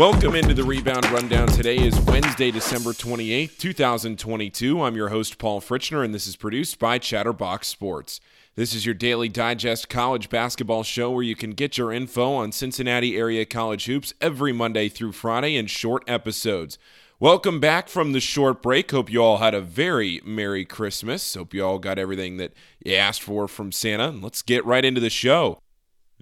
Welcome into the Rebound Rundown. Today is Wednesday, December 28th, 2022. I'm your host, Paul Fritchner, and this is produced by Chatterbox Sports. This is your daily digest college basketball show where you can get your info on Cincinnati area college hoops every Monday through Friday in short episodes. Welcome back from the short break. Hope you all had a very Merry Christmas. Hope you all got everything that you asked for from Santa. Let's get right into the show.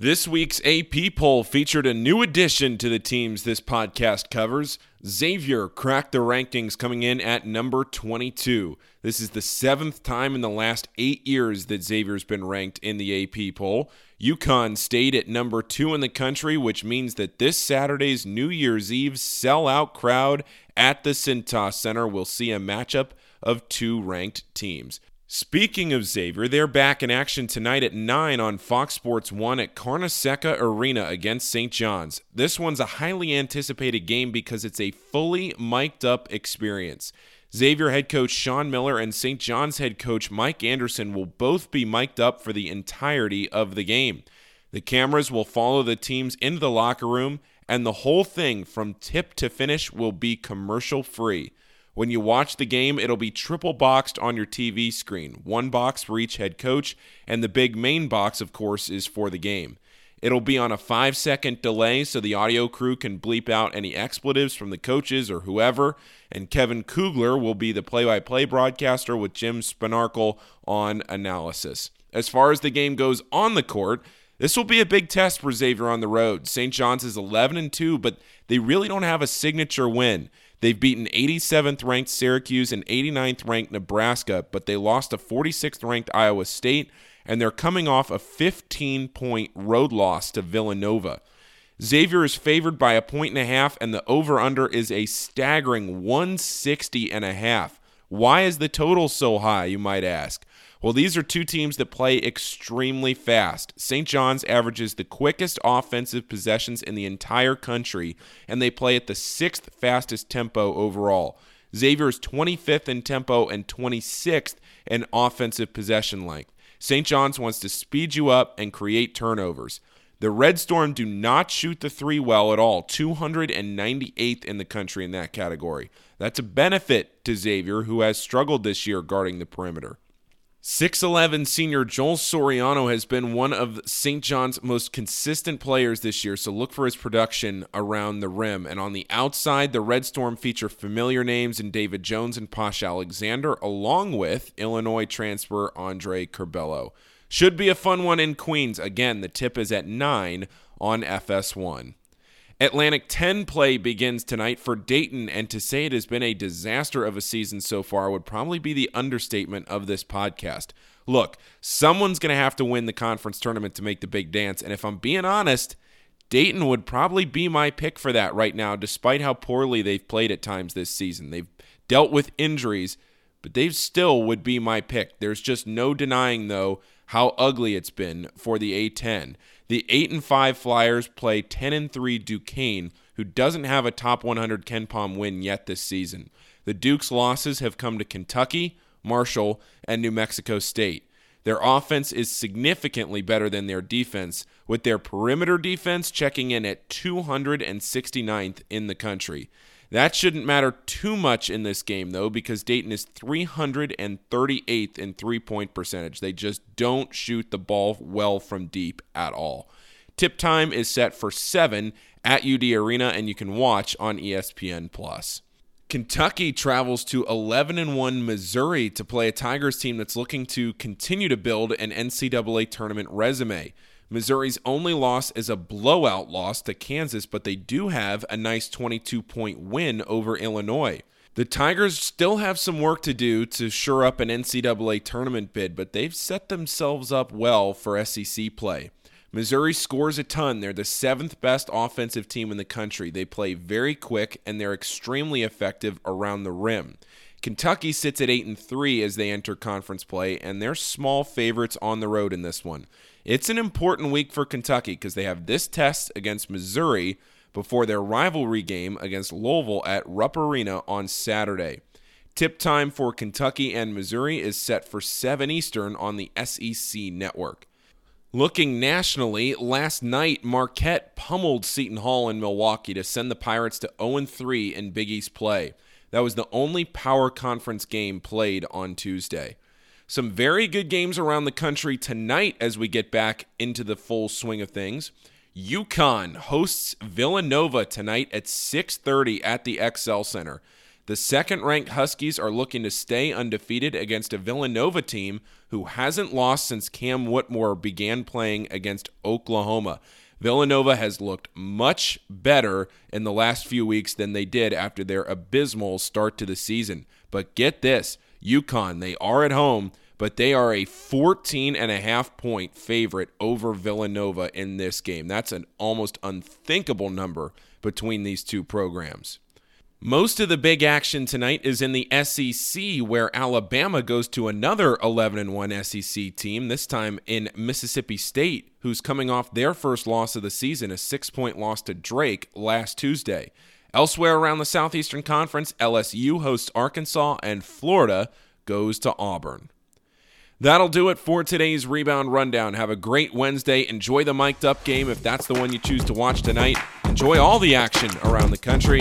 This week's AP poll featured a new addition to the teams this podcast covers. Xavier cracked the rankings coming in at number 22. This is the seventh time in the last eight years that Xavier's been ranked in the AP poll. UConn stayed at number two in the country, which means that this Saturday's New Year's Eve sellout crowd at the Cintas Center will see a matchup of two ranked teams. Speaking of Xavier, they're back in action tonight at 9 on Fox Sports 1 at Carnesecca Arena against St. John's. This one's a highly anticipated game because it's a fully mic'd up experience. Xavier head coach Sean Miller and St. John's head coach Mike Anderson will both be mic'd up for the entirety of the game. The cameras will follow the teams into the locker room, and the whole thing from tip to finish will be commercial free. When you watch the game, it'll be triple boxed on your TV screen. One box for each head coach, and the big main box, of course, is for the game. It'll be on a five second delay so the audio crew can bleep out any expletives from the coaches or whoever. And Kevin Kugler will be the play by play broadcaster with Jim Spanarkel on analysis. As far as the game goes on the court, this will be a big test for Xavier on the road. St. John's is 11 and 2, but they really don't have a signature win. They've beaten 87th ranked Syracuse and 89th ranked Nebraska, but they lost to 46th ranked Iowa State, and they're coming off a 15 point road loss to Villanova. Xavier is favored by a point and a half, and the over under is a staggering 160 and a half. Why is the total so high, you might ask? Well, these are two teams that play extremely fast. St. John's averages the quickest offensive possessions in the entire country, and they play at the sixth fastest tempo overall. Xavier is 25th in tempo and 26th in offensive possession length. St. John's wants to speed you up and create turnovers. The Red Storm do not shoot the three well at all, 298th in the country in that category. That's a benefit to Xavier, who has struggled this year guarding the perimeter. 6'11 senior Joel Soriano has been one of St. John's most consistent players this year, so look for his production around the rim. And on the outside, the Red Storm feature familiar names in David Jones and Posh Alexander, along with Illinois transfer Andre Curbelo. Should be a fun one in Queens. Again, the tip is at 9 on FS1. Atlantic 10 play begins tonight for Dayton, and to say it has been a disaster of a season so far would probably be the understatement of this podcast. Look, someone's going to have to win the conference tournament to make the big dance, and if I'm being honest, Dayton would probably be my pick for that right now, despite how poorly they've played at times this season. They've dealt with injuries, but they still would be my pick. There's just no denying, though, how ugly it's been for the A10. The 8 and 5 Flyers play 10 and 3 Duquesne, who doesn't have a top 100 KenPom win yet this season. The Duke's losses have come to Kentucky, Marshall, and New Mexico State. Their offense is significantly better than their defense, with their perimeter defense checking in at 269th in the country. That shouldn't matter too much in this game, though, because Dayton is 338th in three point percentage. They just don't shoot the ball well from deep at all. Tip time is set for 7 at UD Arena, and you can watch on ESPN. Plus. Kentucky travels to 11 and 1 Missouri to play a Tigers team that's looking to continue to build an NCAA tournament resume. Missouri's only loss is a blowout loss to Kansas, but they do have a nice 22 point win over Illinois. The Tigers still have some work to do to shore up an NCAA tournament bid, but they've set themselves up well for SEC play. Missouri scores a ton. They're the seventh best offensive team in the country. They play very quick and they're extremely effective around the rim. Kentucky sits at 8 and 3 as they enter conference play and they're small favorites on the road in this one. It's an important week for Kentucky because they have this test against Missouri before their rivalry game against Louisville at Rupp Arena on Saturday. Tip time for Kentucky and Missouri is set for 7 Eastern on the SEC network. Looking nationally, last night Marquette pummeled Seton Hall in Milwaukee to send the Pirates to 0 3 in Big East play. That was the only power conference game played on Tuesday. Some very good games around the country tonight as we get back into the full swing of things. UConn hosts Villanova tonight at 6:30 at the XL Center. The second-ranked Huskies are looking to stay undefeated against a Villanova team who hasn't lost since Cam Whitmore began playing against Oklahoma. Villanova has looked much better in the last few weeks than they did after their abysmal start to the season. But get this, UConn, they are at home, but they are a 14 and a half point favorite over Villanova in this game. That's an almost unthinkable number between these two programs. Most of the big action tonight is in the SEC, where Alabama goes to another 11 1 SEC team, this time in Mississippi State, who's coming off their first loss of the season, a six point loss to Drake last Tuesday. Elsewhere around the Southeastern Conference, LSU hosts Arkansas, and Florida goes to Auburn. That'll do it for today's Rebound Rundown. Have a great Wednesday. Enjoy the mic'd up game if that's the one you choose to watch tonight. Enjoy all the action around the country,